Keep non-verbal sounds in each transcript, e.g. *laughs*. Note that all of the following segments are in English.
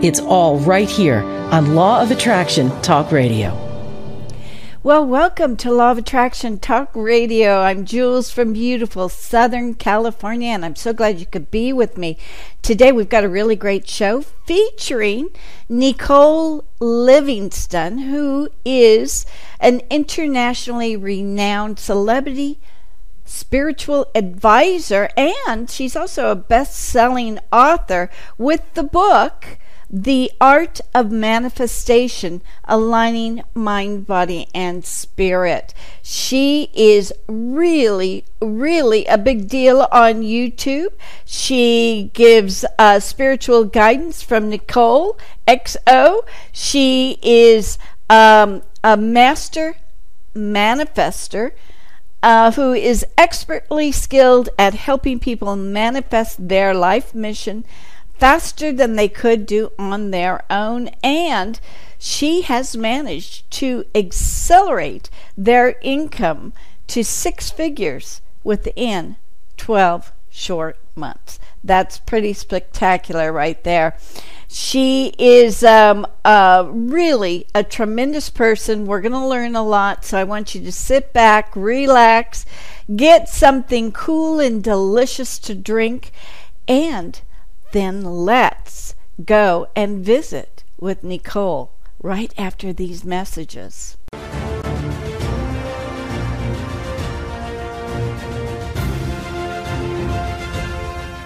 It's all right here on Law of Attraction Talk Radio. Well, welcome to Law of Attraction Talk Radio. I'm Jewels from beautiful Southern California, and I'm so glad you could be with me. Today, we've got a really great show featuring Necole Livingston, who is an internationally renowned celebrity spiritual advisor, and she's also a best selling author with the book the Art of Manifestation, Aligning Mind, Body, and Spirit. She is really, really a big deal on YouTube. She gives uh, spiritual guidance from Necole XO. She is um, a master manifester. Uh, who is expertly skilled at helping people manifest their life mission faster than they could do on their own. And she has managed to accelerate their income to six figures within 12 short months. That's pretty spectacular right there. She is um, uh, really a tremendous person. We're going to learn a lot, so I want you to sit back, relax, get something cool and delicious to drink, and then let's go and visit with Necole right after these messages.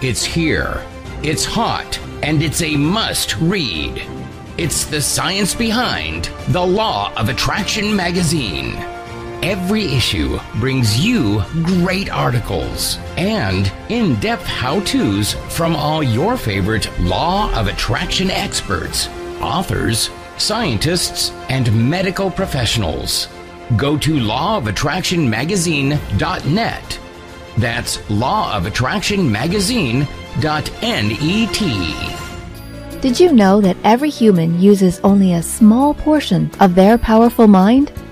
It's here, it's hot, and it's a must read. It's the science behind The Law of Attraction magazine. Every issue brings you great articles and in depth how to's from all your favorite law of attraction experts, authors, scientists, and medical professionals. Go to lawofattractionmagazine.net. That's lawofattractionmagazine.net. Did you know that every human uses only a small portion of their powerful mind?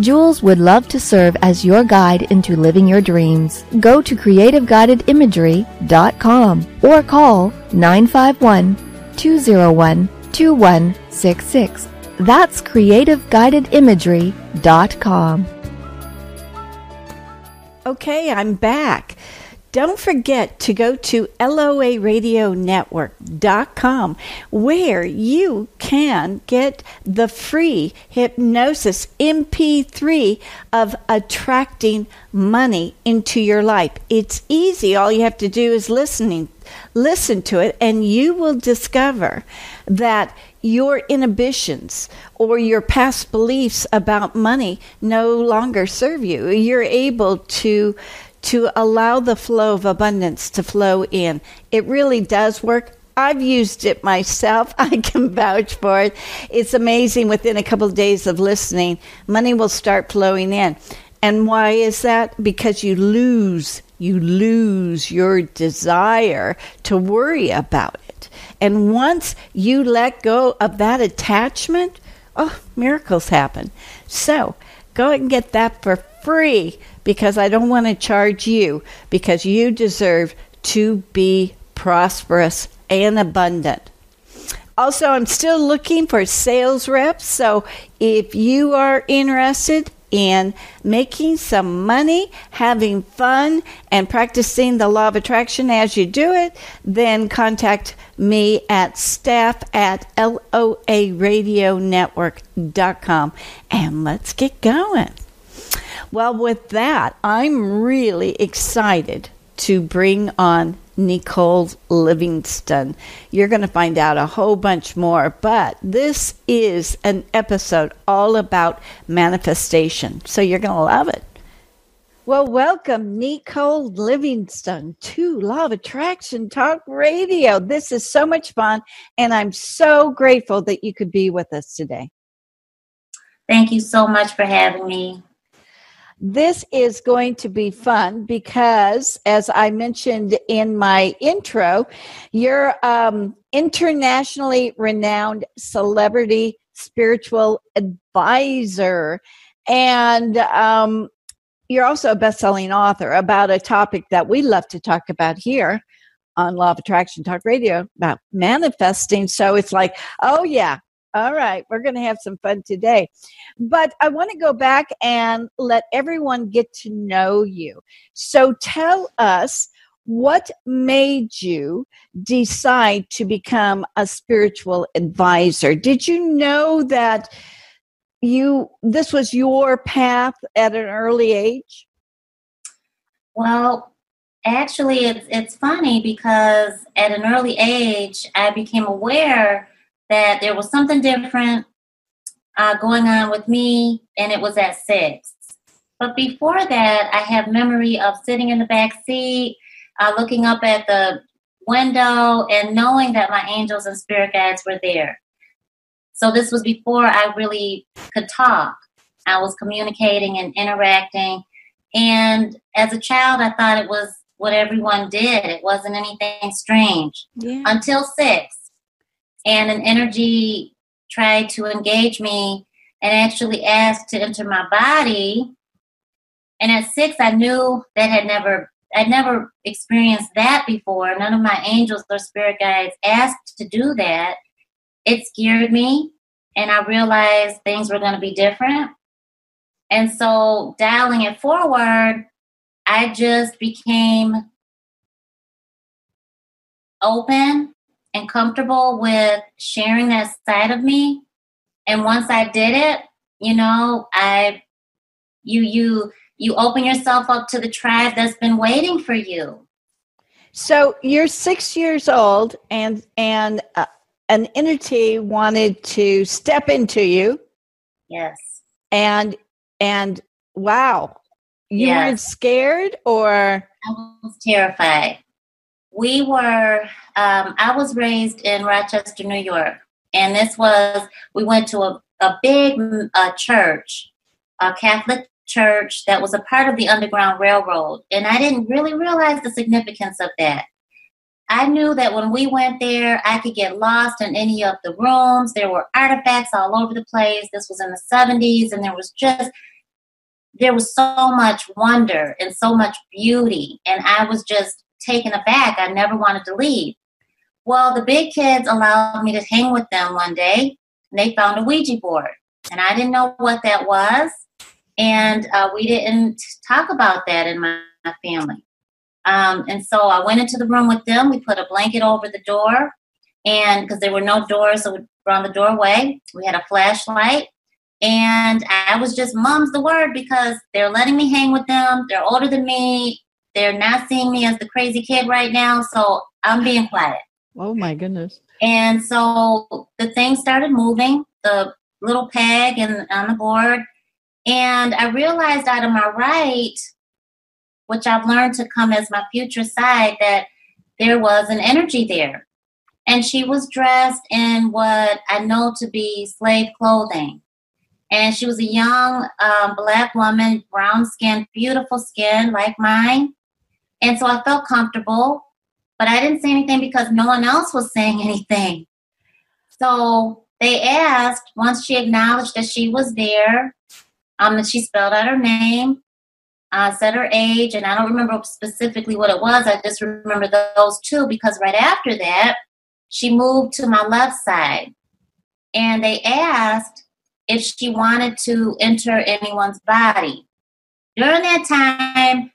Jewels would love to serve as your guide into living your dreams. Go to creativeguidedimagery.com or call 951 201 2166. That's creativeguidedimagery.com. Okay, I'm back. Don't forget to go to loaradionetwork.com where you can get the free hypnosis MP3 of attracting money into your life. It's easy. All you have to do is listening listen to it and you will discover that your inhibitions or your past beliefs about money no longer serve you. You're able to to allow the flow of abundance to flow in. It really does work. I've used it myself. *laughs* I can vouch for it. It's amazing. Within a couple of days of listening, money will start flowing in. And why is that? Because you lose, you lose your desire to worry about it. And once you let go of that attachment, oh, miracles happen. So go and get that for free because I don't want to charge you because you deserve to be prosperous and abundant. Also, I'm still looking for sales reps, so if you are interested, in making some money, having fun, and practicing the law of attraction as you do it, then contact me at staff at loaradionetwork.com and let's get going. Well, with that, I'm really excited to bring on Necole Livingston. You're going to find out a whole bunch more, but this is an episode all about manifestation. So you're going to love it. Well, welcome, Necole Livingston to Law of Attraction Talk Radio. This is so much fun, and I'm so grateful that you could be with us today. Thank you so much for having me. This is going to be fun because, as I mentioned in my intro, you're um, internationally renowned celebrity spiritual advisor. And um, you're also a best selling author about a topic that we love to talk about here on Law of Attraction Talk Radio about manifesting. So it's like, oh, yeah, all right, we're going to have some fun today. But I want to go back and let everyone get to know you. So tell us what made you decide to become a spiritual advisor? Did you know that you this was your path at an early age? Well, actually it's it's funny because at an early age I became aware that there was something different uh, going on with me, and it was at six. But before that, I have memory of sitting in the back seat, uh, looking up at the window, and knowing that my angels and spirit guides were there. So this was before I really could talk. I was communicating and interacting. And as a child, I thought it was what everyone did. It wasn't anything strange yeah. until six and an energy tried to engage me and actually asked to enter my body. And at six, I knew that had never I'd never experienced that before. None of my angels or spirit guides asked to do that. It scared me, and I realized things were going to be different. And so, dialing it forward, I just became open and comfortable with sharing that side of me. And once I did it, you know, I you you you open yourself up to the tribe that's been waiting for you. So you're 6 years old and and uh, an entity wanted to step into you. Yes. And and wow, you yes. weren't scared or I was terrified we were um, i was raised in rochester new york and this was we went to a, a big uh, church a catholic church that was a part of the underground railroad and i didn't really realize the significance of that. I knew that when we went there i could get lost in any of the rooms. There were artifacts all over the place. This was in the 70s and there was just there was so much wonder and so much beauty and i was just taken aback. I never wanted to leave. Well, the big kids allowed me to hang with them one day, and they found a Ouija board. And I didn't know what that was. And uh, we didn't talk about that in my, my family. Um, and so I went into the room with them. We put a blanket over the door, and because there were no doors around the doorway, we had a flashlight. And I was just mum's the word because they're letting me hang with them. They're older than me. They're not seeing me as the crazy kid right now, so I'm being quiet. Oh my goodness. And so the thing started moving, the little peg and on the board. And I realized out of my right, which I've learned to come as my future side, that there was an energy there. And she was dressed in what I know to be slave clothing. And she was a young um, black woman, brown skin, beautiful skin like mine. And so I felt comfortable, but I didn't say anything because no one else was saying anything. So they asked, once she acknowledged that she was there, um, and she spelled out her name, uh, said her age, and I don't remember specifically what it was. I just remember those two because right after that, she moved to my left side. And they asked if she wanted to enter anyone's body. During that time,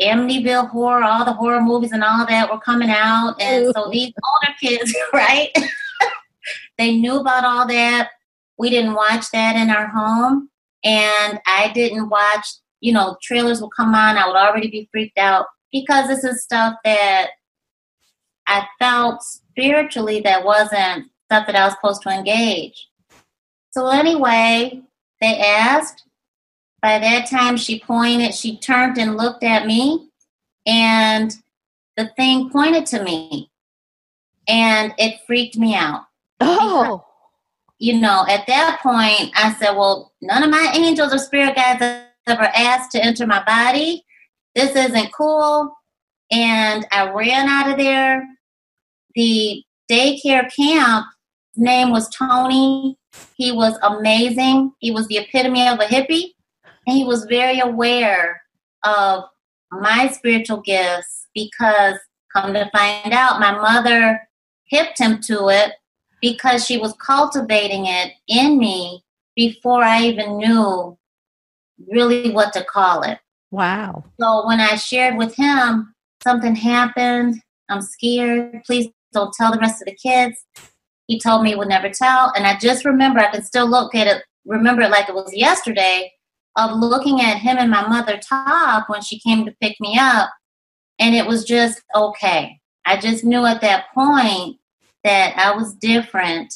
Amityville horror, all the horror movies and all that were coming out. And so these older kids, *laughs* right? *laughs* they knew about all that. We didn't watch that in our home. And I didn't watch, you know, trailers would come on. I would already be freaked out because this is stuff that I felt spiritually that wasn't stuff that I was supposed to engage. So anyway, they asked. By that time, she pointed, she turned and looked at me, and the thing pointed to me, and it freaked me out. Oh. Because, you know, at that point, I said, Well, none of my angels or spirit guides ever asked to enter my body. This isn't cool. And I ran out of there. The daycare camp name was Tony. He was amazing. He was the epitome of a hippie. And he was very aware of my spiritual gifts because, come to find out, my mother hipped him to it because she was cultivating it in me before I even knew really what to call it. Wow. So when I shared with him, something happened, I'm scared, please don't tell the rest of the kids. He told me he would never tell. And I just remember, I can still look at it, remember it like it was yesterday, of looking at him and my mother talk when she came to pick me up. And it was just okay. I just knew at that point that I was different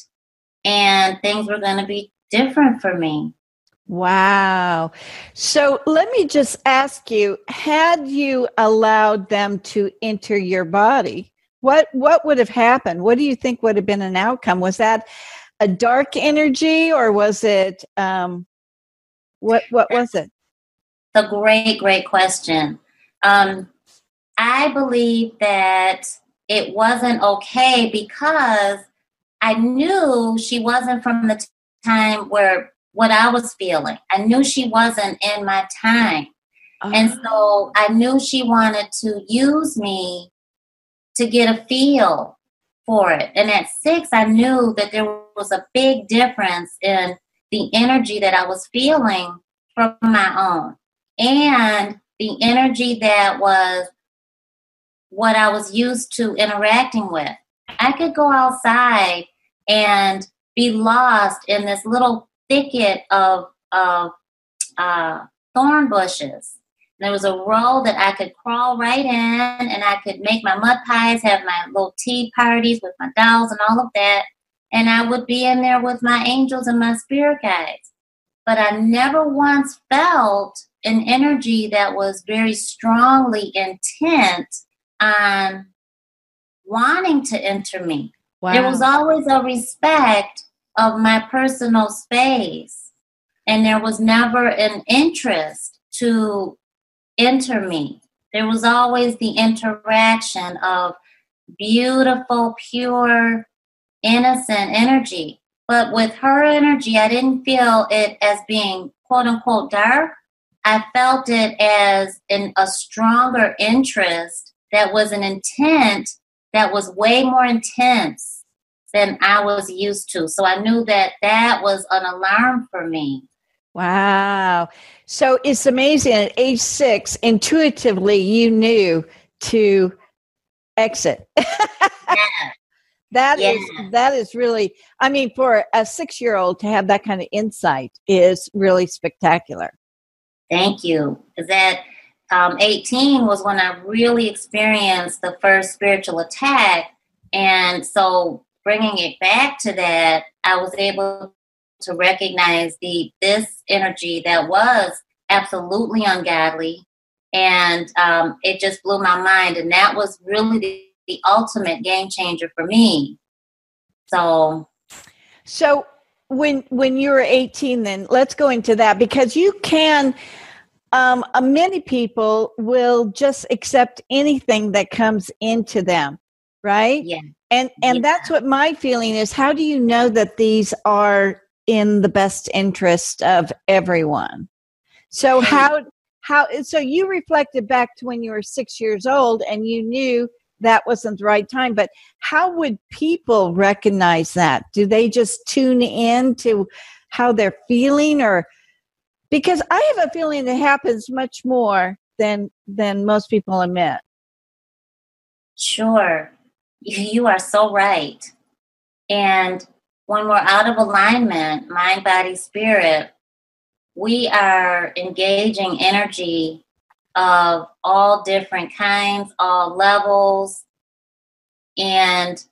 and things were going to be different for me. Wow. So let me just ask you, had you allowed them to enter your body, what what would have happened? What do you think would have been an outcome? Was that a dark energy or was it um what what was it? A great, great question. Um I believe that it wasn't okay because I knew she wasn't from the time where what I was feeling. I knew she wasn't in my time. And so I knew she wanted to use me to get a feel for it. And at six, I knew that there was a big difference in the energy that I was feeling from my own and the energy that was what I was used to interacting with. I could go outside and be lost in this little thicket of, of uh, thorn bushes there was a row that I could crawl right in and I could make my mud pies, have my little tea parties with my dolls and all of that. And I would be in there with my angels and my spirit guides. But I never once felt an energy that was very strongly intent on wanting to enter me. Wow. There was always a respect of my personal space. And there was never an interest to enter me. There was always the interaction of beautiful, pure, innocent energy. But with her energy, I didn't feel it as being quote unquote dark. I felt it as in a stronger interest that was an intent that was way more intense than I was used to. So I knew that that was an alarm for me. Wow. So it's amazing at age six, intuitively, you knew to exit. *laughs* That yeah. is that is really I mean for a 6-year-old to have that kind of insight is really spectacular. Thank you. Cuz that um, 18 was when I really experienced the first spiritual attack and so bringing it back to that I was able to recognize the this energy that was absolutely ungodly and um, it just blew my mind and that was really the, the ultimate game changer for me. So so when when you were 18 then let's go into that because you can um, uh, many people will just accept anything that comes into them right? Yeah. And and yeah. that's what my feeling is. How do you know that these are in the best interest of everyone. So how how so you reflected back to when you were 6 years old and you knew that wasn't the right time but how would people recognize that do they just tune in to how they're feeling or because I have a feeling it happens much more than than most people admit. Sure. You are so right. And when we're out of alignment, mind, body, spirit, we are engaging energy of all different kinds, all levels. And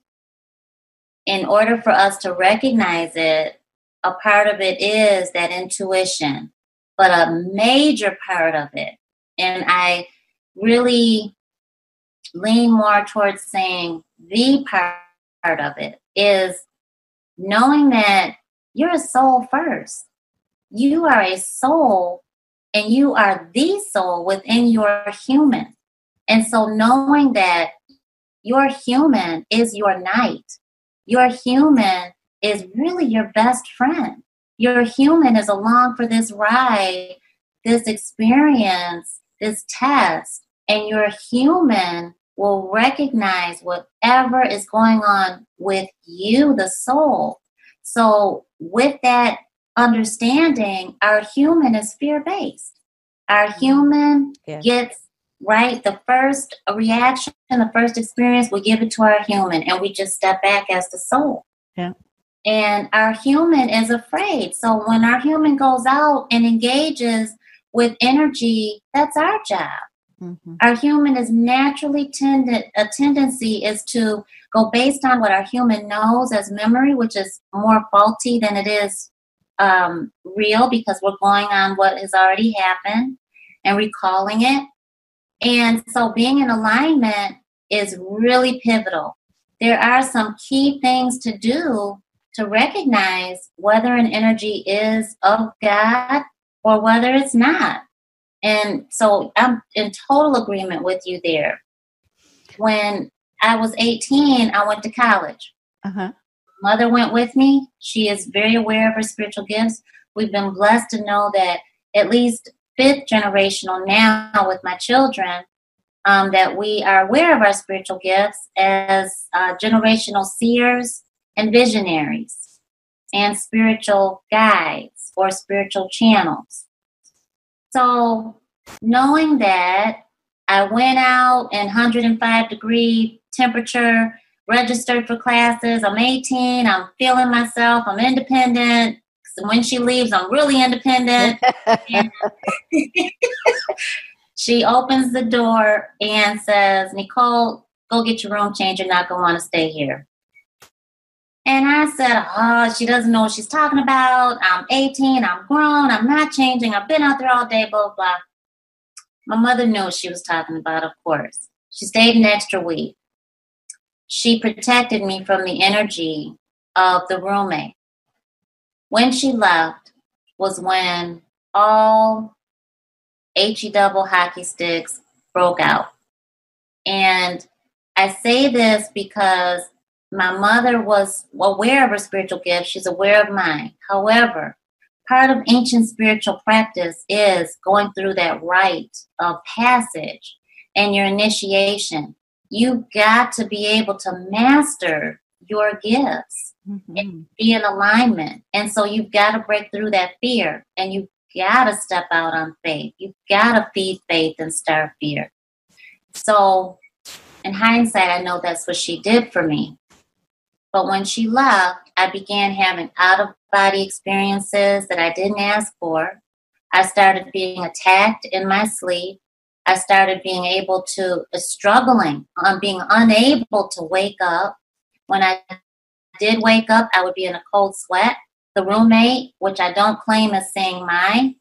in order for us to recognize it, a part of it is that intuition, but a major part of it, and I really lean more towards saying the part of it is knowing that you're a soul first. You are a soul and you are the soul within your human. And so knowing that your human is your knight, your human is really your best friend. Your human is along for this ride, this experience, this test, and your human will recognize whatever is going on with you, the soul. So, with that understanding, our human is fear based. Our mm-hmm. human yeah. gets right the first reaction, and the first experience, we give it to our human, and we just step back as the soul. Yeah. And our human is afraid. So when our human goes out and engages with energy, that's our job. Mm-hmm. Our human is naturally tended a tendency is to go based on what our human knows as memory, which is more faulty than it is um, real because we're going on what has already happened and recalling it. And so being in alignment is really pivotal. There are some key things to do to recognize whether an energy is of God or whether it's not. And so I'm in total agreement with you there. When I was 18, I went to college. Uh-huh. Mother went with me. She is very aware of her spiritual gifts. We've been blessed to know that at least fifth generational now with my children, um, that we are aware of our spiritual gifts as uh, generational seers and visionaries and spiritual guides or spiritual channels. So, knowing that, I went out in 105 degree temperature, registered for classes. I'm 18. I'm feeling myself. I'm independent. So when she leaves, I'm really independent. *laughs* *laughs* she opens the door and says, Necole, go get your room change. You're not going to want to stay here. And I said, Oh, she doesn't know what she's talking about. I'm 18, I'm grown, I'm not changing, I've been out there all day, blah, blah. My mother knew what she was talking about, of course. She stayed an extra week. She protected me from the energy of the roommate. When she left was when all HE double hockey sticks broke out. And I say this because my mother was aware of her spiritual gifts, she's aware of mine. However, part of ancient spiritual practice is going through that rite of passage and your initiation. You got to be able to master your gifts mm-hmm. and be in alignment. And so you've got to break through that fear and you've got to step out on faith. You've got to feed faith and stir fear. So, in hindsight, I know that's what she did for me. But when she left, I began having out of body experiences that I didn't ask for. I started being attacked in my sleep. I started being able to, struggling on being unable to wake up. When I did wake up, I would be in a cold sweat. The roommate, which I don't claim as saying mine,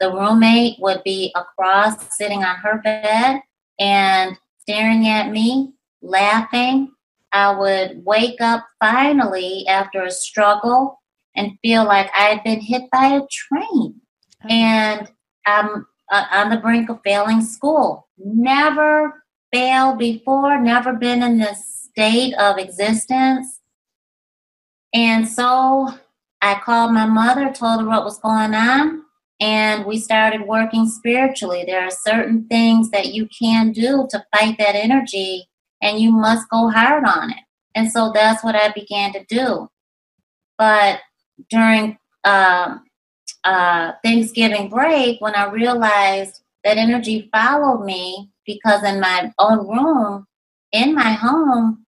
the roommate would be across sitting on her bed and staring at me, laughing, I would wake up finally after a struggle and feel like I had been hit by a train. Oh, and I'm uh, on the brink of failing school. Never failed before, never been in this state of existence. And so I called my mother, told her what was going on, and we started working spiritually. There are certain things that you can do to fight that energy and you must go hard on it. And so that's what I began to do. But during um, uh, Thanksgiving break when I realized that energy followed me because in my own room, in my home,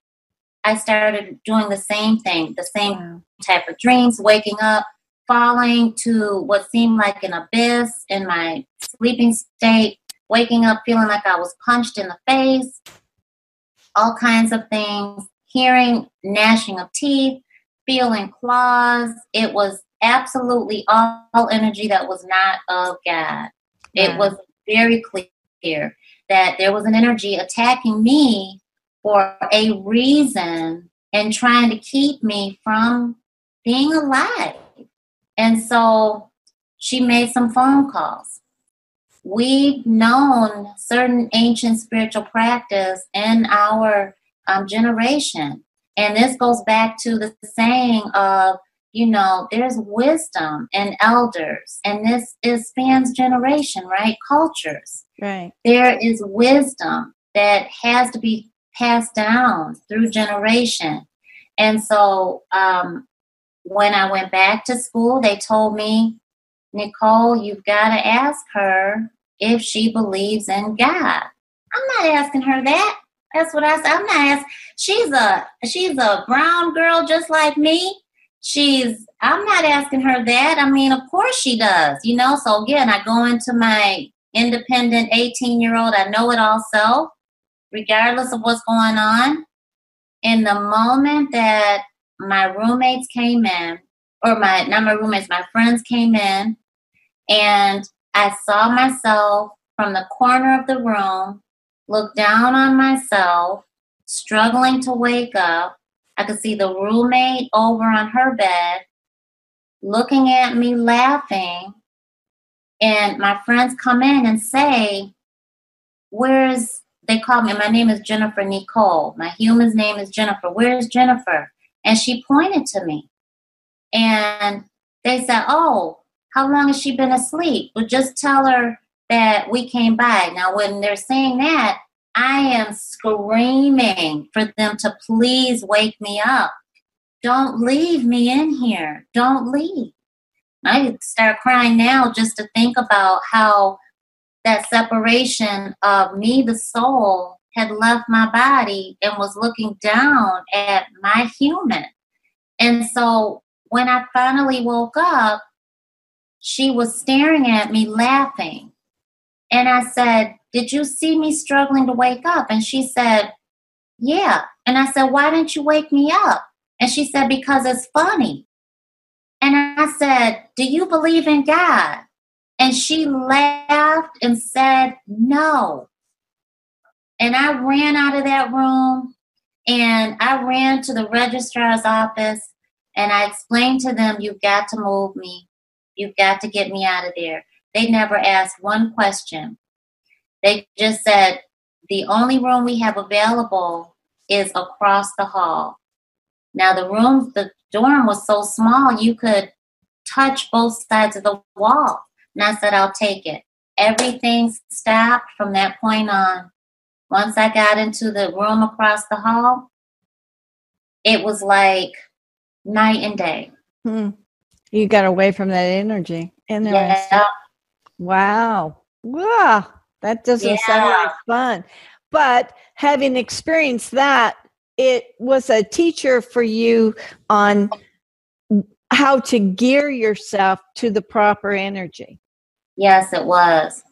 I started doing the same thing, the same wow. type of dreams, waking up, falling to what seemed like an abyss in my sleeping state, waking up feeling like I was punched in the face, all kinds of things, hearing gnashing of teeth, feeling claws. It was absolutely all energy that was not of God. It was very clear that there was an energy attacking me for a reason and trying to keep me from being alive. And so she made some phone calls. We've known certain ancient spiritual practice in our um, generation. And this goes back to the saying of, you know, there's wisdom and elders, and this is spans generation, right? Cultures. Right. There is wisdom that has to be passed down through generation. And so um, when I went back to school, they told me, Necole, you've got to ask her if she believes in God. I'm not asking her that. That's what I said. I'm not asking. She's a she's a brown girl just like me. She's I'm not asking her that. I mean, of course she does, you know. So again, I go into my independent 18 year old, I know it all self, regardless of what's going on. In the moment that my roommates came in, or my not my roommates, my friends came in, and I saw myself from the corner of the room, look down on myself, struggling to wake up. I could see the roommate over on her bed, looking at me laughing. And my friends come in and say, Where's, they call me, my name is Jennifer Necole. My human's name is Jennifer. Where's Jennifer? And she pointed to me. And they said, Oh, how long has she been asleep? Well, just tell her that we came by. Now, when they're saying that, I am screaming for them to please wake me up. Don't leave me in here. Don't leave. I start crying now just to think about how that separation of me, the soul, had left my body and was looking down at my human. And so when I finally woke up, she was staring at me laughing. And I said, Did you see me struggling to wake up? And she said, Yeah. And I said, Why didn't you wake me up? And she said, Because it's funny. And I said, Do you believe in God? And she laughed and said, No. And I ran out of that room and I ran to the registrar's office and I explained to them, You've got to move me. You've got to get me out of there. They never asked one question. They just said, The only room we have available is across the hall. Now, the room, the dorm was so small, you could touch both sides of the wall. And I said, I'll take it. Everything stopped from that point on. Once I got into the room across the hall, it was like night and day. Hmm. You got away from that energy. Interesting. Yeah. Wow. Wow. That doesn't yeah. sound like fun. But having experienced that, it was a teacher for you on how to gear yourself to the proper energy. Yes, it was.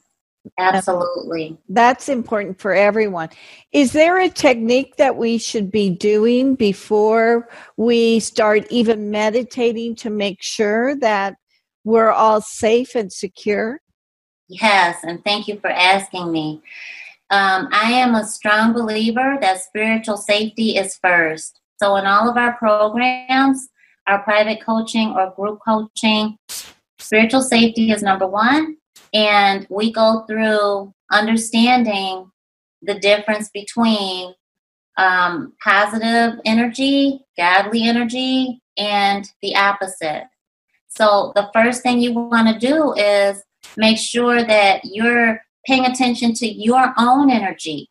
Absolutely. That's important for everyone. Is there a technique that we should be doing before we start even meditating to make sure that we're all safe and secure? Yes, and thank you for asking me. Um, I am a strong believer that spiritual safety is first. So, in all of our programs, our private coaching or group coaching, spiritual safety is number one. And we go through understanding the difference between um, positive energy, godly energy, and the opposite. So, the first thing you want to do is make sure that you're paying attention to your own energy.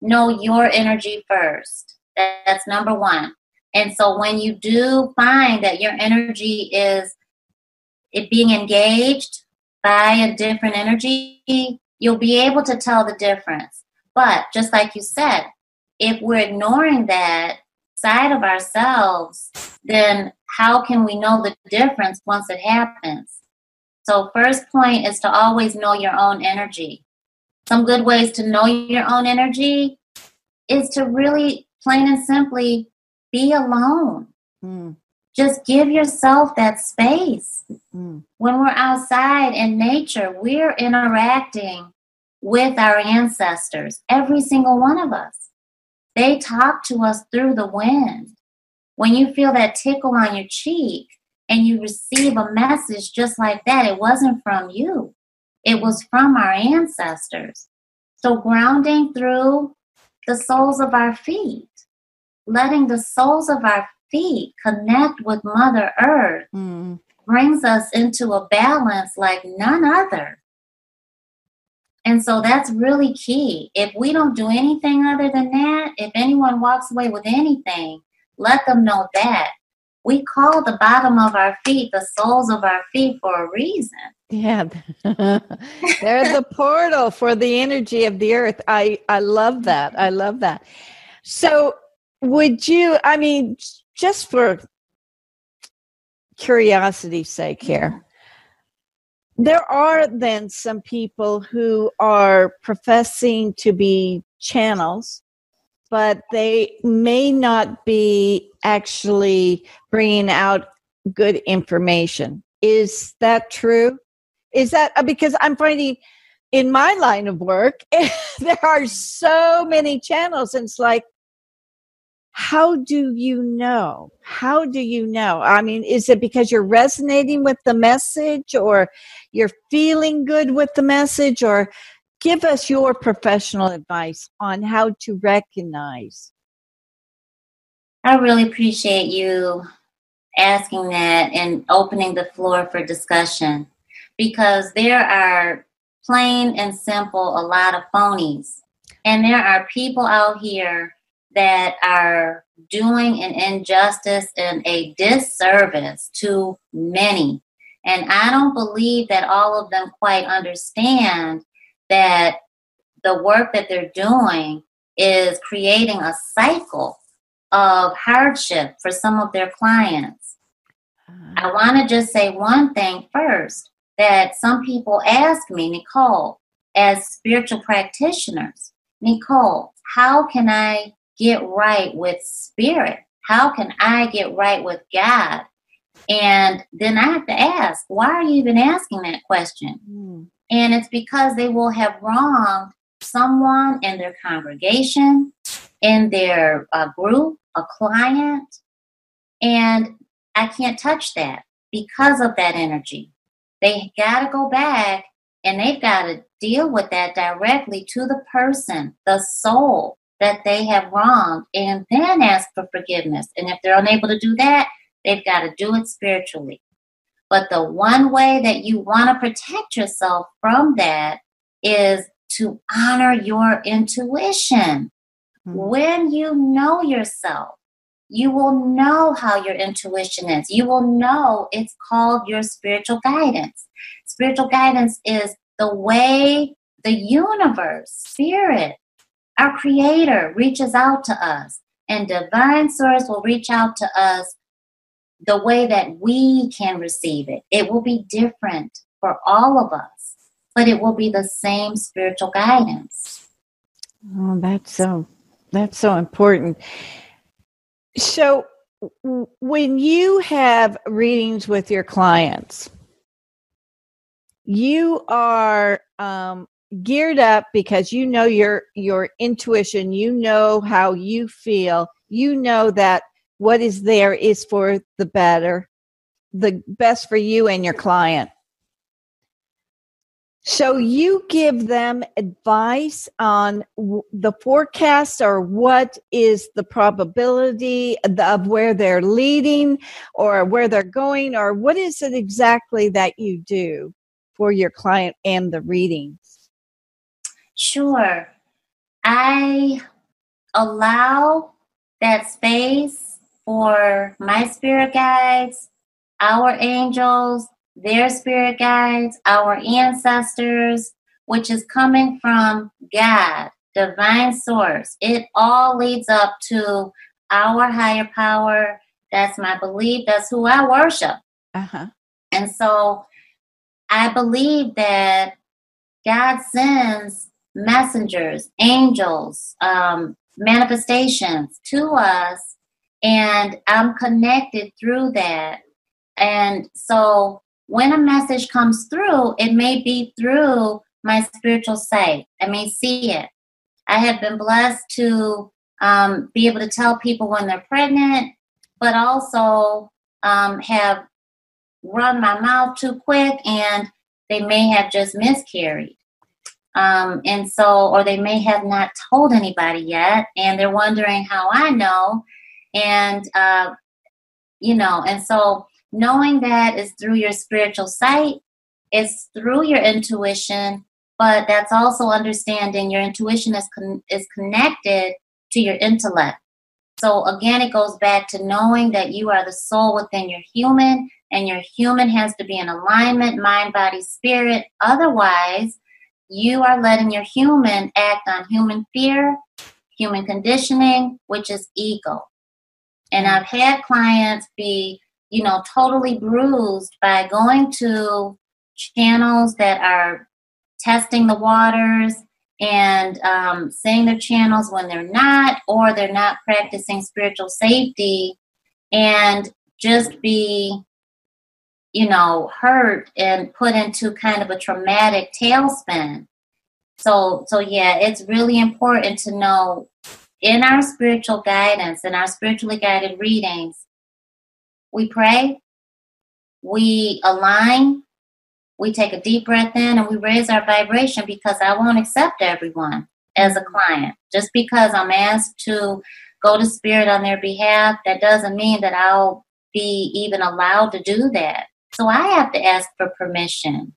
Know your energy first. That's number one. And so when you do find that your energy is it being engaged by a different energy, you'll be able to tell the difference. But just like you said, if we're ignoring that side of ourselves, then how can we know the difference once it happens? So, first point is to always know your own energy. Some good ways to know your own energy is to really, plain and simply, be alone. Mm. Just give yourself that space. Mm. When we're outside in nature, we're interacting with our ancestors, every single one of us. They talk to us through the wind. When you feel that tickle on your cheek and you receive a message just like that, it wasn't from you, it was from our ancestors. So, grounding through the soles of our feet, letting the soles of our feet connect with Mother Earth mm. brings us into a balance like none other. And so that's really key. If we don't do anything other than that, if anyone walks away with anything, let them know that. We call the bottom of our feet the soles of our feet for a reason. Yeah. *laughs* They're the portal for the energy of the earth. I, I love that. I love that. So, would you, I mean, just for curiosity's sake here, there are then some people who are professing to be channels, but they may not be actually bringing out good information. Is that true? Is that uh, because I'm finding in my line of work, *laughs* there are so many channels, and it's like, how do you know? How do you know? I mean, is it because you're resonating with the message or you're feeling good with the message or give us your professional advice on how to recognize? I really appreciate you asking that and opening the floor for discussion because there are plain and simple a lot of phonies. And there are people out here that are doing an injustice and a disservice to many. And I don't believe that all of them quite understand that the work that they're doing is creating a cycle of hardship for some of their clients. I uh-huh. want to just say one thing first that some people ask me, Necole, as spiritual practitioners, Necole, how can I get right with spirit? How can I get right with God? And then I have to ask, why are you even asking that question? Mm. And it's because they will have wronged someone in their congregation, in their uh, group, a client. And I can't touch that because of that energy. They got to go back and they've got to deal with that directly to the person, the soul, that they have wronged and then ask for forgiveness. And if they're unable to do that, they've got to do it spiritually. But the one way that you want to protect yourself from that is to honor your intuition. Mm-hmm. When you know yourself, you will know how your intuition is. You will know it's called your spiritual guidance. Spiritual guidance is the way the universe, spirit, our Creator reaches out to us, and Divine Source will reach out to us the way that we can receive it. It will be different for all of us, but it will be the same spiritual guidance. Oh, that's so that's so important. So when you have readings with your clients, you are um, geared up because you know your your intuition you know how you feel you know that what is there is for the better the best for you and your client so you give them advice on the forecast or what is the probability of where they're leading or where they're going or what is it exactly that you do for your client and the readings Sure. I allow that space for my spirit guides, our angels, their spirit guides, our ancestors, which is coming from God, divine source. It all leads up to our higher power. That's my belief. That's who I worship. Uh-huh. And so I believe that God sends messengers, angels, um, manifestations to us, and I'm connected through that. And so when a message comes through, it may be through my spiritual sight. I may see it. I have been blessed to um, be able to tell people when they're pregnant, but also um, have run my mouth too quick and they may have just miscarried. Um, and so, or they may have not told anybody yet, and they're wondering how I know. And, uh, you know, and so knowing that is through your spiritual sight, it's through your intuition, but that's also understanding your intuition is, con- is connected to your intellect. So again, it goes back to knowing that you are the soul within your human, and your human has to be in alignment, mind, body, spirit. Otherwise, you are letting your human act on human fear, human conditioning, which is ego. And I've had clients be, you know, totally bruised by going to channels that are testing the waters and um, saying their channels when they're not, or they're not practicing spiritual safety, and just be, you know, hurt and put into kind of a traumatic tailspin. So, so yeah, it's really important to know in our spiritual guidance, in our spiritually guided readings, we pray, we align we take a deep breath in and we raise our vibration because I won't accept everyone as a mm-hmm. client. Just because I'm asked to go to spirit on their behalf, that doesn't mean that I'll be even allowed to do that. So I have to ask for permission.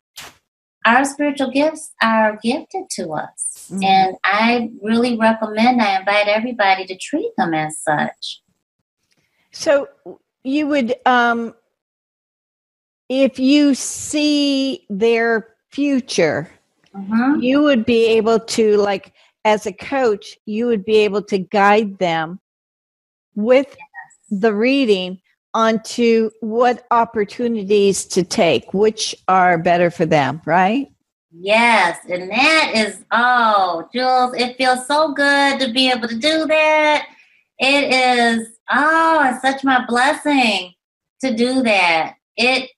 Our spiritual gifts are gifted to us. Mm-hmm. And I really recommend, I invite everybody to treat them as such. So you would um, if you see their future, mm-hmm. you would be able to, like, as a coach, you would be able to guide them with yes. the reading onto what opportunities to take, which are better for them, right? Yes, and that is oh, Jewels, it feels so good to be able to do that. It is oh, it's such my blessing to do that. It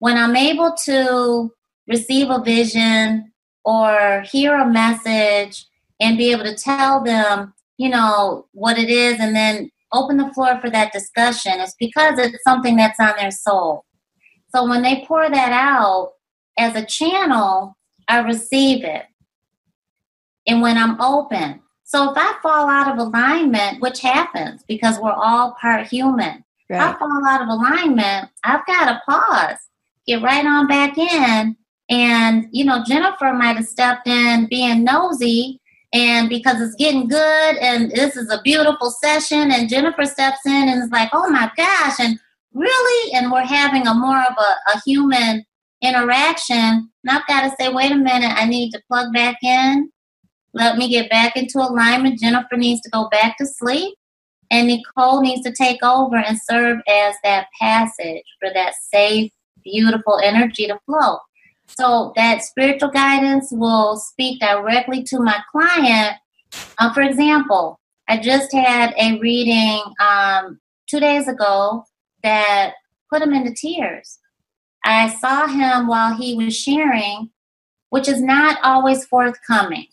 when I'm able to receive a vision or hear a message and be able to tell them, you know, what it is and then open the floor for that discussion, it's because it's something that's on their soul. So when they pour that out as a channel, I receive it. And when I'm open, so if I fall out of alignment, which happens because we're all part human, right. I fall out of alignment, I've got to pause get right on back in. And, you know, Jennifer might have stepped in being nosy and because it's getting good and this is a beautiful session and Jennifer steps in and is like, oh my gosh, and really, and we're having a more of a, a human interaction. And I've got to say, wait a minute, I need to plug back in. Let me get back into alignment. Jennifer needs to go back to sleep. And Necole needs to take over and serve as that passage for that safe beautiful energy to flow. So that spiritual guidance will speak directly to my client. Uh, for example, I just had a reading um, two days ago that put him into tears. I saw him while he was sharing, which is not always forthcoming.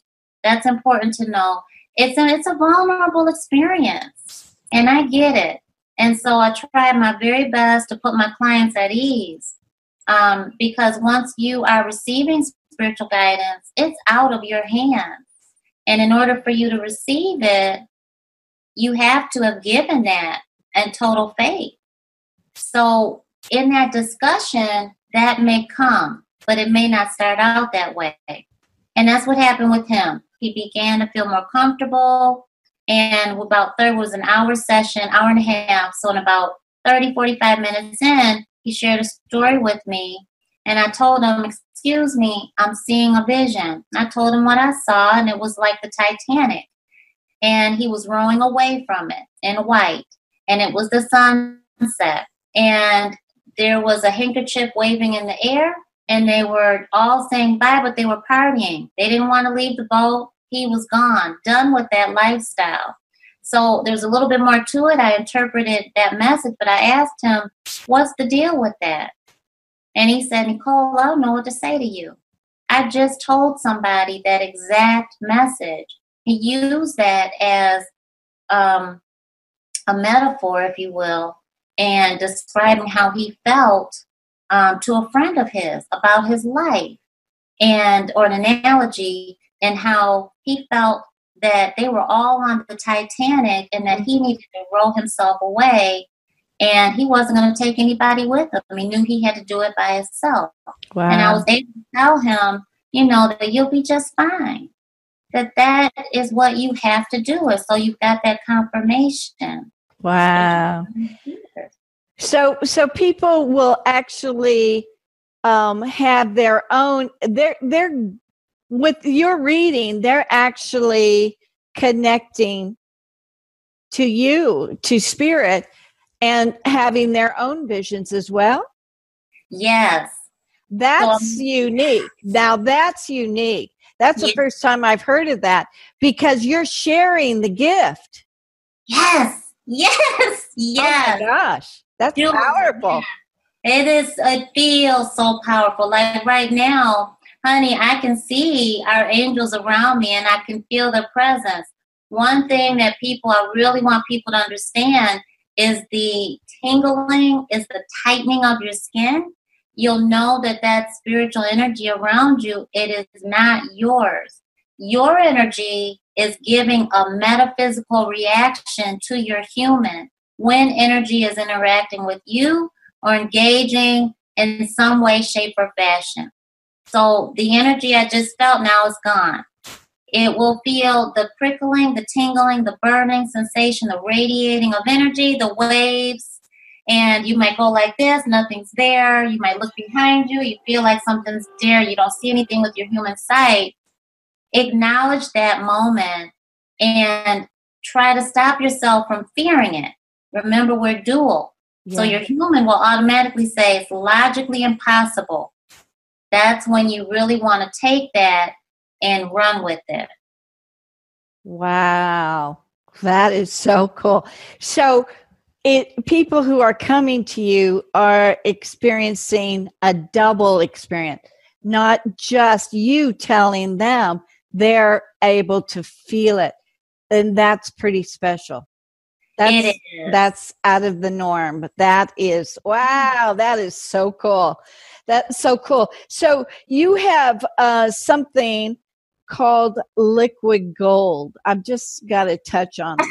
That's important to know. It's a, it's a vulnerable experience, and I get it. And so I try my very best to put my clients at ease. Um, because once you are receiving spiritual guidance, it's out of your hands. And in order for you to receive it, you have to have given that and total faith. So, in that discussion, that may come, but it may not start out that way. And that's what happened with him. He began to feel more comfortable. And about third was an hour session, hour and a half. So, in about 30, 45 minutes in, he shared a story with me, and I told him, Excuse me, I'm seeing a vision. I told him what I saw, and it was like the Titanic. And he was rowing away from it in white, and it was the sunset. And there was a handkerchief waving in the air, and they were all saying bye, but they were partying. They didn't want to leave the boat. He was gone, done with that lifestyle. So there's a little bit more to it. I interpreted that message, but I asked him, What's the deal with that? And he said, Necole, I don't know what to say to you. I just told somebody that exact message. He used that as um, a metaphor, if you will, and describing how he felt um, to a friend of his about his life, and or an analogy, and how he felt that they were all on the Titanic and that he needed to roll himself away and he wasn't going to take anybody with him. He knew he had to do it by himself. Wow. And I was able to tell him, you know, that you'll be just fine. That that is what you have to do. So you've got that confirmation. Wow. So so people will actually um, have their own. They're they're with your reading. They're actually connecting to you to spirit and having their own visions as well? Yes. That's um, unique. Now that's unique. That's the first time I've heard of that because you're sharing the gift. Yes. Yes. Yes. Oh my gosh. That's powerful. It is it feels so powerful. Like right now, honey, I can see our angels around me and I can feel their presence. One thing that people I really want people to understand is the tingling, is the tightening of your skin, you'll know that that spiritual energy around you, it is not yours. Your energy is giving a metaphysical reaction to your human when energy is interacting with you or engaging in some way, shape, or fashion. So the energy I just felt now is gone. It will feel the prickling, the tingling, the burning sensation, the radiating of energy, the waves. And you might go like this, nothing's there. You might look behind you, you feel like something's there. You don't see anything with your human sight. Acknowledge that moment and try to stop yourself from fearing it. Remember, we're dual. Yeah. So your human will automatically say it's logically impossible. That's when you really want to take that and run with it. Wow. That is so cool. So it people who are coming to you are experiencing a double experience, not just you telling them, they're able to feel it. And that's pretty special. That's that's out of the norm. But that is wow, that is so cool. That's so cool. So you have uh, something called liquid gold. I've just got to touch on it.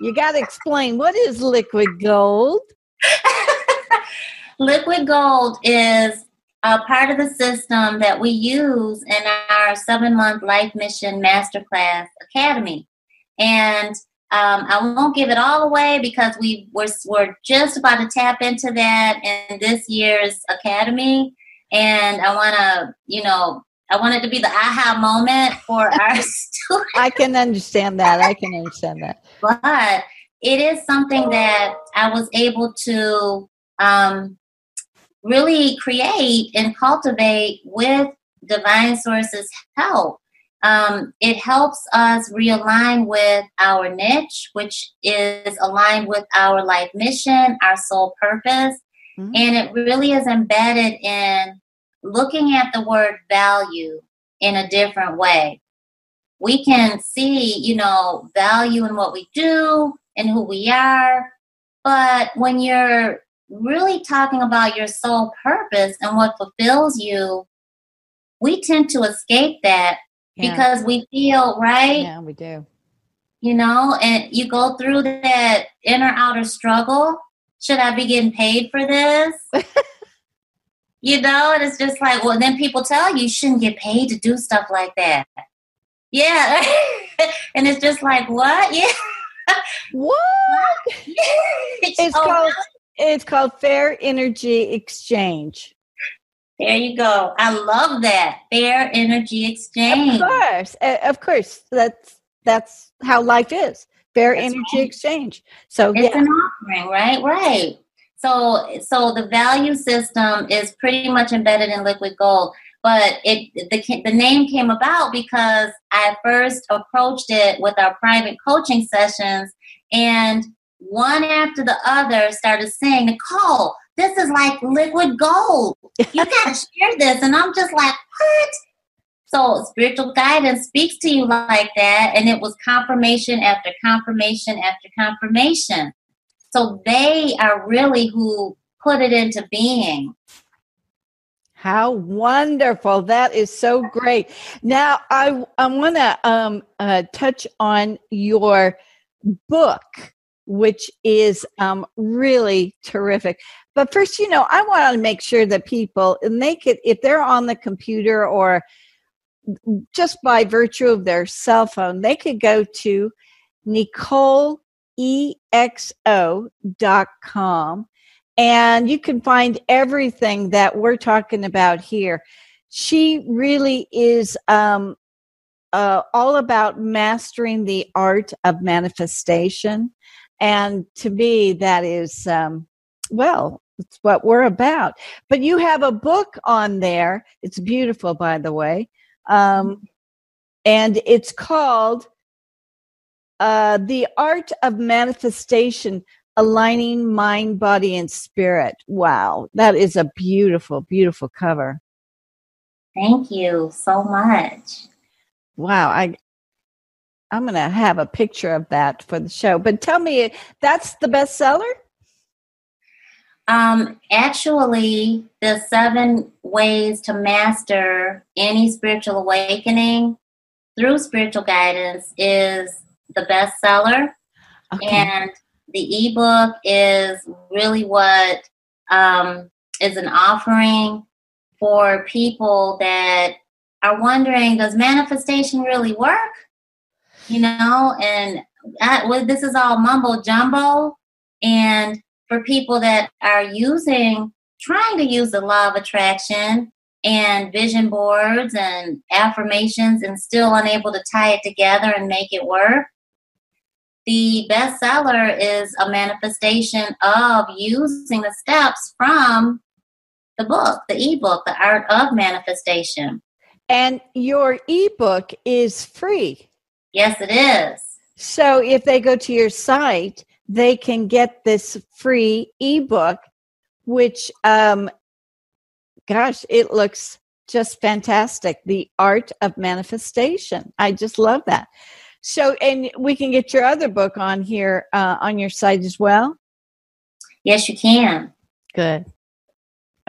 You got to explain what is liquid gold? *laughs* liquid gold is a part of the system that we use in our seven month life mission masterclass academy. And um, I won't give it all away because we we're, we're just about to tap into that in this year's academy. And I want to, you know, I want it to be the aha moment for *laughs* our *laughs* students. I can understand that. I can understand that. But it is something that I was able to um, really create and cultivate with Divine Source's help. Um, it helps us realign with our niche, which is aligned with our life mission, our soul purpose. Mm-hmm. And it really is embedded in looking at the word value in a different way. We can see, you know, value in what we do and who we are. But when you're really talking about your soul purpose and what fulfills you, we tend to escape that yeah. because we feel, right? Yeah, we do. You know, and you go through that inner outer struggle. Should I be getting paid for this? *laughs* you know, and it's just like, well, then people tell you you shouldn't get paid to do stuff like that. Yeah. *laughs* and it's just like, what? Yeah. What? *laughs* it's oh, called It's called Fair Energy Exchange. There you go. I love that. Fair Energy Exchange. Of course. Of course. That's that's how life is. Fair That's Energy right. Exchange. So It's yeah. an offering, right? Right. So so the value system is pretty much embedded in liquid gold. But it the the name came about because I first approached it with our private coaching sessions and one after the other started saying, Necole, this is like liquid gold. You *laughs* gotta share this. And I'm just like, what? So spiritual guidance speaks to you like that, and it was confirmation after confirmation after confirmation. So they are really who put it into being. How wonderful. That is so great. Now I I want to um uh, touch on your book which is um really terrific. But first, you know, I want to make sure that people and they could if they're on the computer or just by virtue of their cell phone, they could go to NecoleXO.com and you can find everything that we're talking about here. She really is um, uh, all about mastering the art of manifestation. And to me, that is, um, well, it's what we're about. But you have a book on there. It's beautiful, by the way. Um, and it's called uh, The Art of Manifestation Aligning Mind, Body, and Spirit. Wow, that is a beautiful, beautiful cover. Thank you so much. Wow, I I'm going to have a picture of that for the show. But tell me, that's the bestseller? Um, actually, the seven ways to master any spiritual awakening through spiritual guidance is the bestseller. Okay. And the ebook is really what um, is an offering for people that are wondering does manifestation really work? You know, and well, this is all mumbo jumbo. And for people that are using, trying to use the law of attraction and vision boards and affirmations and still unable to tie it together and make it work, the bestseller is a manifestation of using the steps from the book, the ebook, The Art of Manifestation. And your ebook is free. Yes, it is. So if they go to your site, they can get this free ebook, which, um, gosh, it looks just fantastic. The Art of Manifestation. I just love that. So, and we can get your other book on here uh, on your site as well. Yes, you can. Good.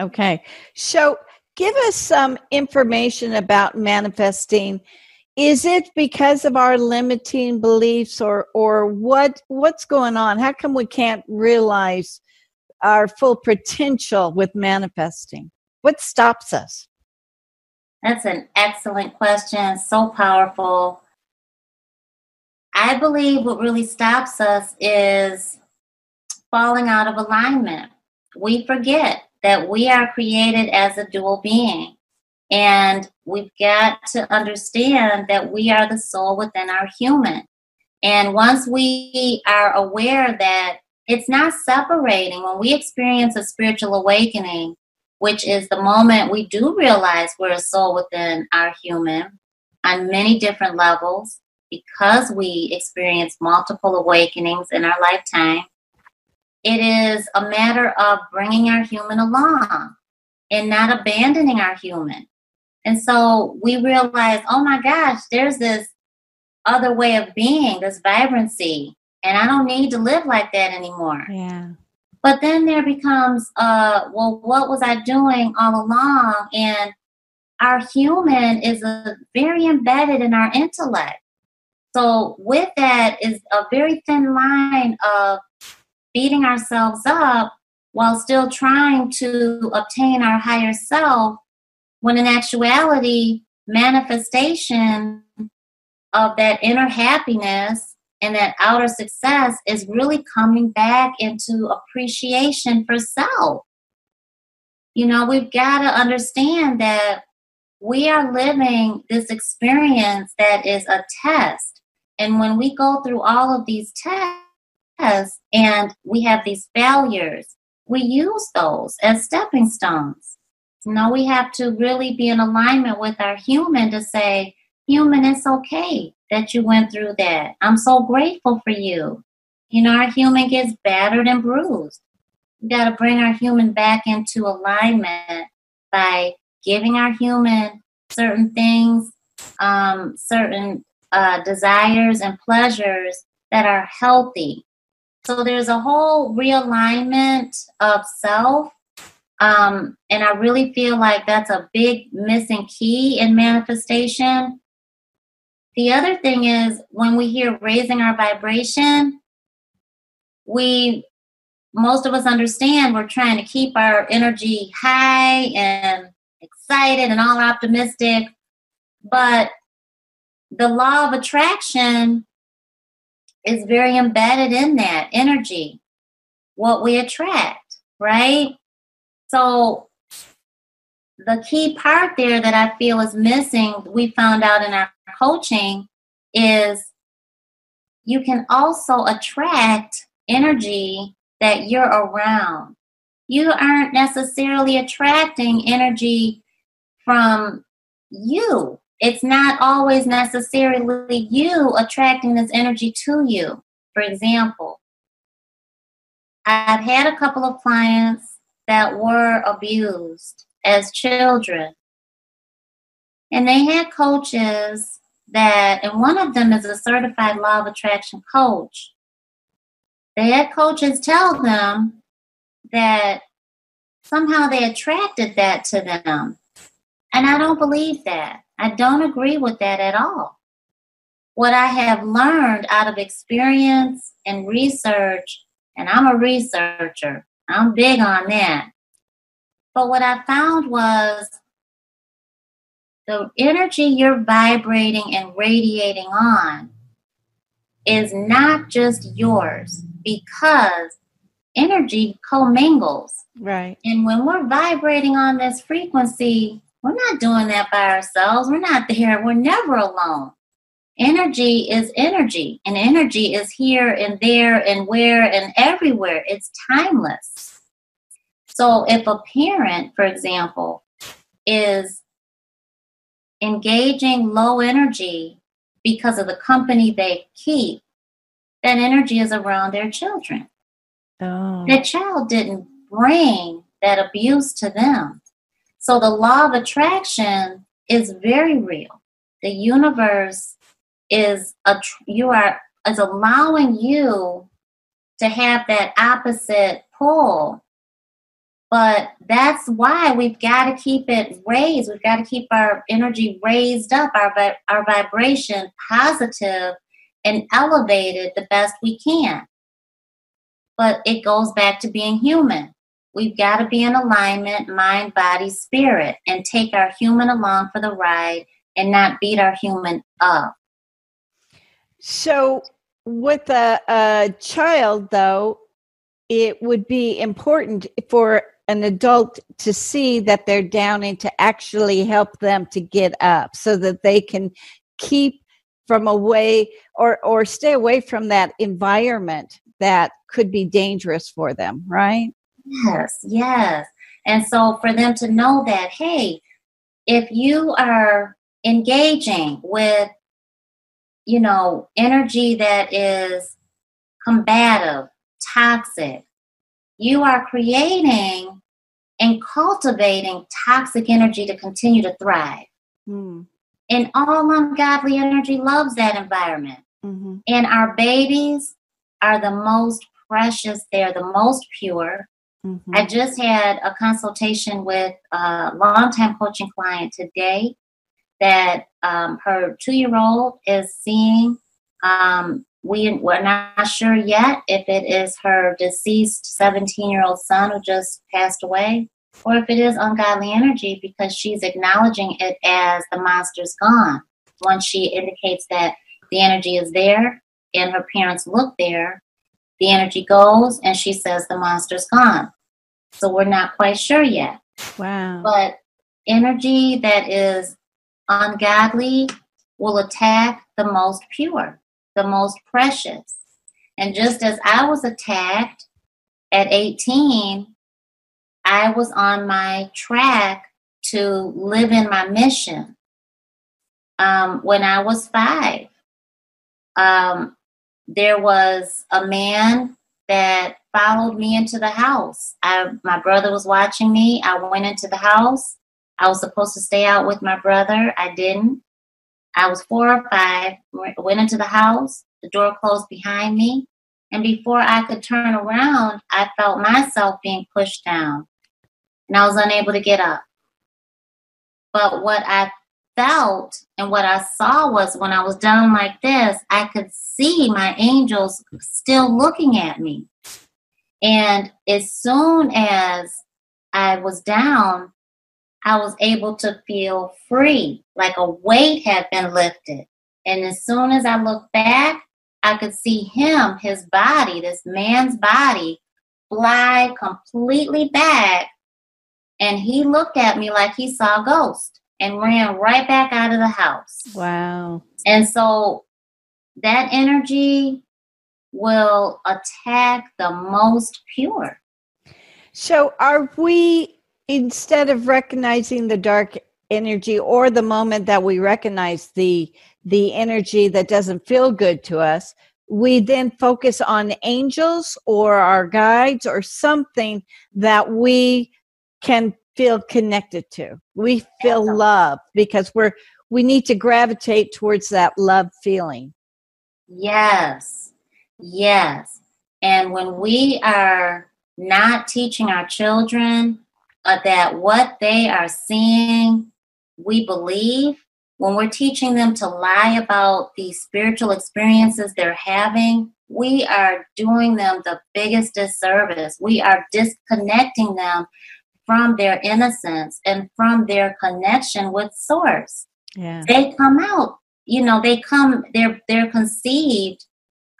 Okay. So give us some information about manifesting. Is it because of our limiting beliefs or or what what's going on? How come we can't realize our full potential with manifesting? What stops us? That's an excellent question. So powerful. I believe what really stops us is falling out of alignment. We forget that we are created as a dual being. And we've got to understand that we are the soul within our human. And once we are aware that it's not separating, when we experience a spiritual awakening, which is the moment we do realize we're a soul within our human on many different levels, because we experience multiple awakenings in our lifetime, it is a matter of bringing our human along and not abandoning our human. And so we realize, oh my gosh, there's this other way of being, this vibrancy, and I don't need to live like that anymore. Yeah. But then there becomes, uh, well, what was I doing all along? And our human is very embedded in our intellect. So with that is a very thin line of beating ourselves up while still trying to obtain our higher self when in actuality manifestation of that inner happiness and that outer success is really coming back into appreciation for self. You know, we've got to understand that we are living this experience that is a test. And when we go through all of these tests and we have these failures, we use those as stepping stones. Know, we have to really be in alignment with our human to say, human, it's okay that you went through that. I'm so grateful for you. You know, our human gets battered and bruised. We got to bring our human back into alignment by giving our human certain things, um, certain uh, desires and pleasures that are healthy. So there's a whole realignment of self. Um, and I really feel like that's a big missing key in manifestation the other thing is when we hear raising our vibration, we most of us understand we're trying to keep our energy high and excited and all optimistic. But the law of attraction is very embedded in that energy, what we attract, right? So the key part there that I feel is missing, we found out in our coaching, is you can also attract energy that you're around. You aren't necessarily attracting energy from you. It's not always necessarily you attracting this energy to you. For example, I've had a couple of clients that were abused as children. And they had coaches that, and one of them is a certified law of attraction coach. They had coaches tell them that somehow they attracted that to them. And I don't believe that. I don't agree with that at all. What I have learned out of experience and research, and I'm a researcher, I'm big on that. But what I found was the energy you're vibrating and radiating on is not just yours because energy commingles. Right. And when we're vibrating on this frequency, we're not doing that by ourselves. We're not there. We're never alone. Energy is energy, and energy is here and there and where and everywhere. It's timeless. So if a parent, for example, is engaging low energy because of the company they keep, that energy is around their children. Oh. The child didn't bring that abuse to them. So the law of attraction is very real. The universe is a you are is allowing you to have that opposite pull but that's why we've got to keep it raised. We've got to keep our energy raised up, our, our vibration positive and elevated the best we can. But it goes back to being human. We've got to be in alignment, mind, body, spirit, and take our human along for the ride and not beat our human up. So, with a, a child, though, it would be important for an adult to see that they're down and to actually help them to get up so that they can keep from away or or stay away from that environment that could be dangerous for them right? Yes yes. And so for them to know that hey if you are engaging with you know energy that is combative toxic you are creating and cultivating toxic energy to continue to thrive. Mm. And all ungodly energy loves that environment. Mm-hmm. And our babies are the most precious, they're the most pure. Mm-hmm. I just had a consultation with a longtime coaching client today that um, her two year old is seeing um, we, we're not sure yet if it is her deceased 17 year old son who just passed away or if it is ungodly energy because she's acknowledging it as the monster's gone. Once she indicates that the energy is there, and her parents look there, the energy goes and she says the monster's gone. So we're not quite sure yet. Wow. But energy that is ungodly will attack the most pure, the most precious. And just as I was attacked at 18, I was on my track to live in my mission um, when I was five. Um, there was a man that followed me into the house. I, my brother was watching me. I went into the house. I was supposed to stay out with my brother. I didn't. I was four or five, went into the house. The door closed behind me. And before I could turn around, I felt myself being pushed down. And I was unable to get up. But what I felt and what I saw was when I was down like this, I could see my angels still looking at me. And as soon as I was down, I was able to feel free, like a weight had been lifted. And as soon as I looked back, I could see him, his body, this man's body, fly completely back. And he looked at me like he saw a ghost and ran right back out of the house. Wow. And so that energy will attack the most pure. So are we instead of recognizing the dark energy or the moment that we recognize the the energy that doesn't feel good to us, we then focus on angels or our guides or something that we can feel connected to. We feel yeah. love because we're we need to gravitate towards that love feeling. Yes. Yes. And when we are not teaching our children uh, that what they are seeing, we believe, when we're teaching them to lie about the spiritual experiences they're having, we are doing them the biggest disservice. We are disconnecting them from their innocence and from their connection with source. Yeah. They come out, you know, they come, they're they're conceived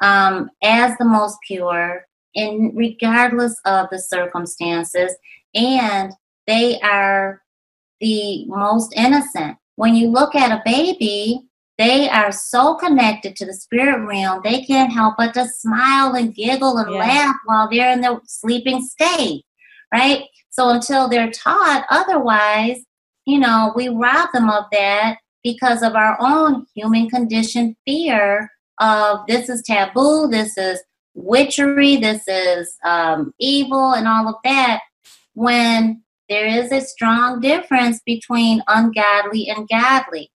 um, as the most pure, and regardless of the circumstances, and they are the most innocent. When you look at a baby, they are so connected to the spirit realm, they can't help but to smile and giggle and yeah. laugh while they're in the sleeping state, right? So until they're taught otherwise, you know, we rob them of that because of our own human conditioned fear of this is taboo, this is witchery, this is um, evil, and all of that. When there is a strong difference between ungodly and godly.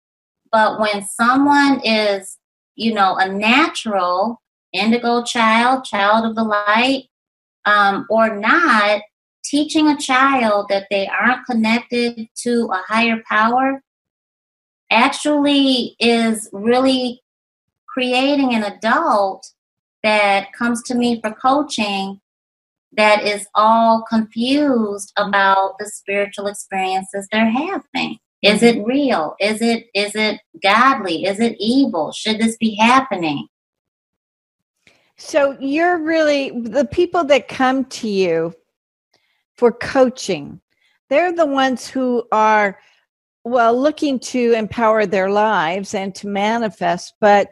But when someone is, you know, a natural indigo child, child of the light, um, or not, teaching a child that they aren't connected to a higher power actually is really creating an adult that comes to me for coaching that is all confused about the spiritual experiences they're having. Is it real? Is it is it godly? Is it evil? Should this be happening? So you're really the people that come to you for coaching. They're the ones who are well looking to empower their lives and to manifest, but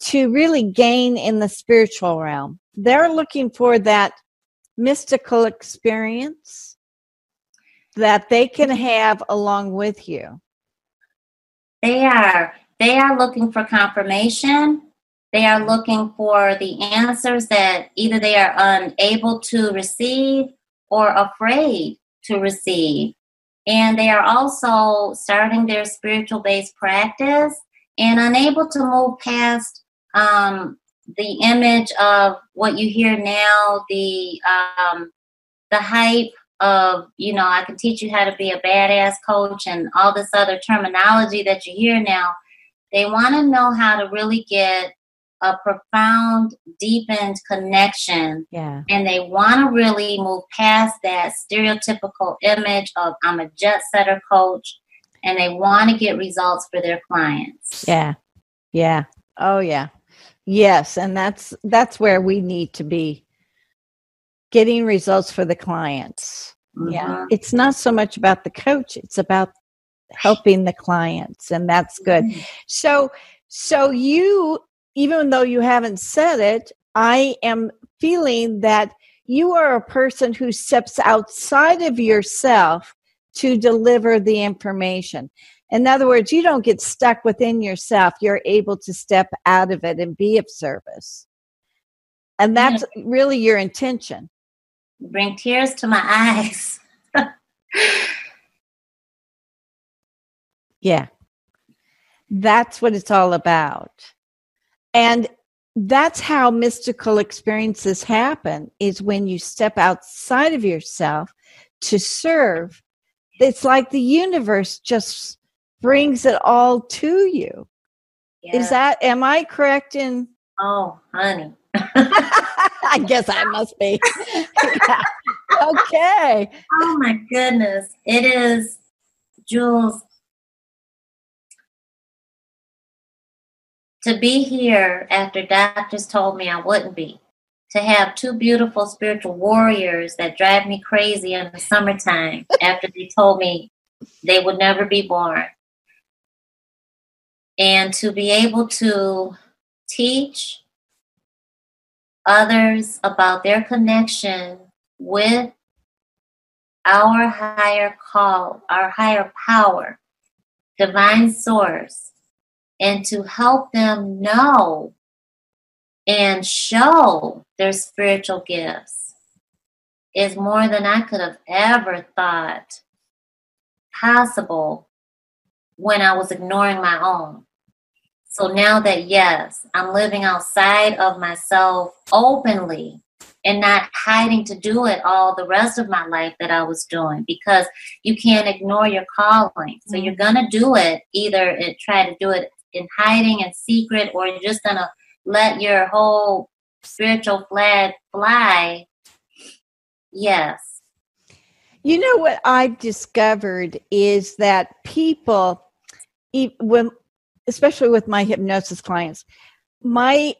to really gain in the spiritual realm. They're looking for that mystical experience that they can have along with you? They are. They are looking for confirmation. They are looking for the answers that either they are unable to receive or afraid to receive. And they are also starting their spiritual based practice and unable to move past um, the image of what you hear now, the um, the hype of you know I can teach you how to be a badass coach and all this other terminology that you hear now. They want to know how to really get a profound, deepened connection. Yeah. And they want to really move past that stereotypical image of I'm a jet setter coach and they want to get results for their clients. Yeah. Yeah. Oh, yeah. Yes, and that's that's where we need to be getting results for the clients. Mm-hmm. Yeah. It's not so much about the coach, it's about helping the clients and that's good. Mm-hmm. So so you even though you haven't said it, I am feeling that you are a person who steps outside of yourself to deliver the information. In other words, you don't get stuck within yourself. You're able to step out of it and be of service. And that's really your intention. Bring tears to my eyes. *laughs* yeah. That's what it's all about. And that's how mystical experiences happen is when you step outside of yourself to serve it's like the universe just brings it all to you. Yeah. is that am i correct in oh honey. *laughs* I guess i must be. *laughs* Yeah. okay. Oh my goodness. It is Jewels. To be here after doctors told me I wouldn't be, to have two beautiful spiritual warriors that drive me crazy in the summertime after they told me they would never be born, and to be able to teach others about their connection with our higher call, our higher power, divine source and to help them know and show their spiritual gifts is more than I could have ever thought possible when I was ignoring my own. So now that, yes, I'm living outside of myself openly and not hiding to do it all the rest of my life that I was doing because you can't ignore your calling. So you're mm-hmm. going to do it either try to do it in hiding and secret, or you're just gonna let your whole spiritual flag fly, yes. You know what I've discovered is that people, when, especially with my hypnosis clients, my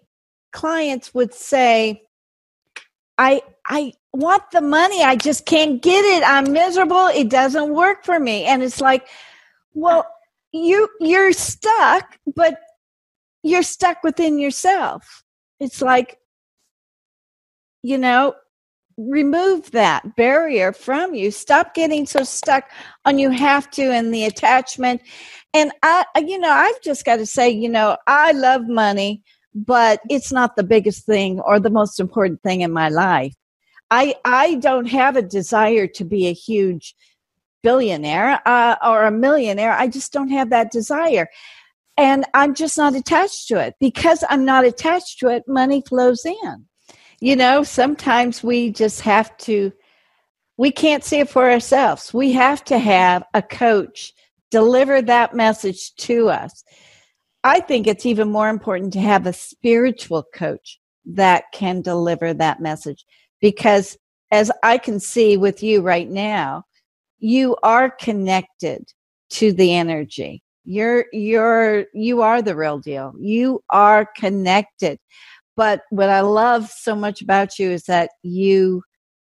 clients would say, I, I want the money. I just can't get it. I'm miserable. It doesn't work for me. And it's like, well, you you're stuck but you're stuck within yourself it's like you know remove that barrier from you stop getting so stuck on you have to and the attachment and i you know i've just got to say you know i love money but it's not the biggest thing or the most important thing in my life i i don't have a desire to be a huge billionaire uh, or a millionaire. I just don't have that desire. And I'm just not attached to it. Because I'm not attached to it, money flows in. You know, sometimes we just have to, we can't see it for ourselves. We have to have a coach deliver that message to us. I think it's even more important to have a spiritual coach that can deliver that message because as I can see with you right now, you are connected to the energy. You're you're you are the real deal. You are connected. But what i love so much about you is that you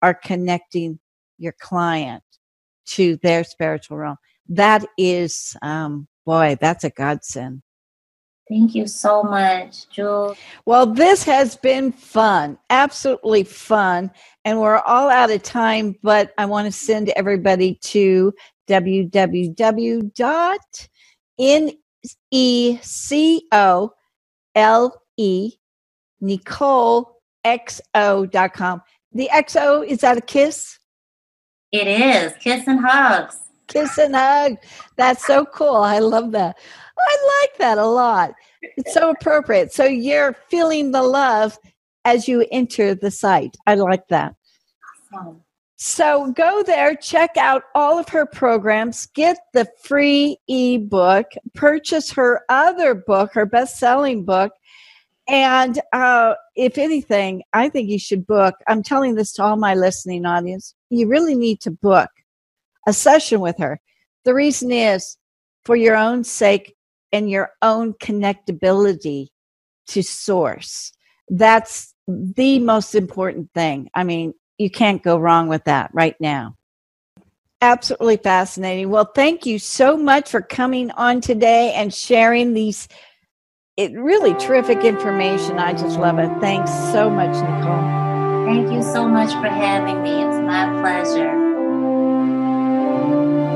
are connecting your client to their spiritual realm that is um boy that's a godsend Thank you so much, Jewels. Well, this has been fun, absolutely fun. And we're all out of time, but I want to send everybody to www.necole Necole XO.com. The XO, is that a kiss? It is. Kiss and hugs. Kiss and hug. That's so cool. I love that. I like that a lot. It's so appropriate. So you're feeling the love as you enter the site. I like that. Awesome. So go there, check out all of her programs, get the free ebook, purchase her other book, her best selling book. And uh, if anything, I think you should book. I'm telling this to all my listening audience. You really need to book a session with her. The reason is for your own sake and your own connectability to source. That's the most important thing. I mean, you can't go wrong with that right now. Absolutely fascinating. Well, thank you so much for coming on today and sharing these it really terrific information. I just love it. Thanks so much, Necole. Thank you so much for having me. It's my pleasure.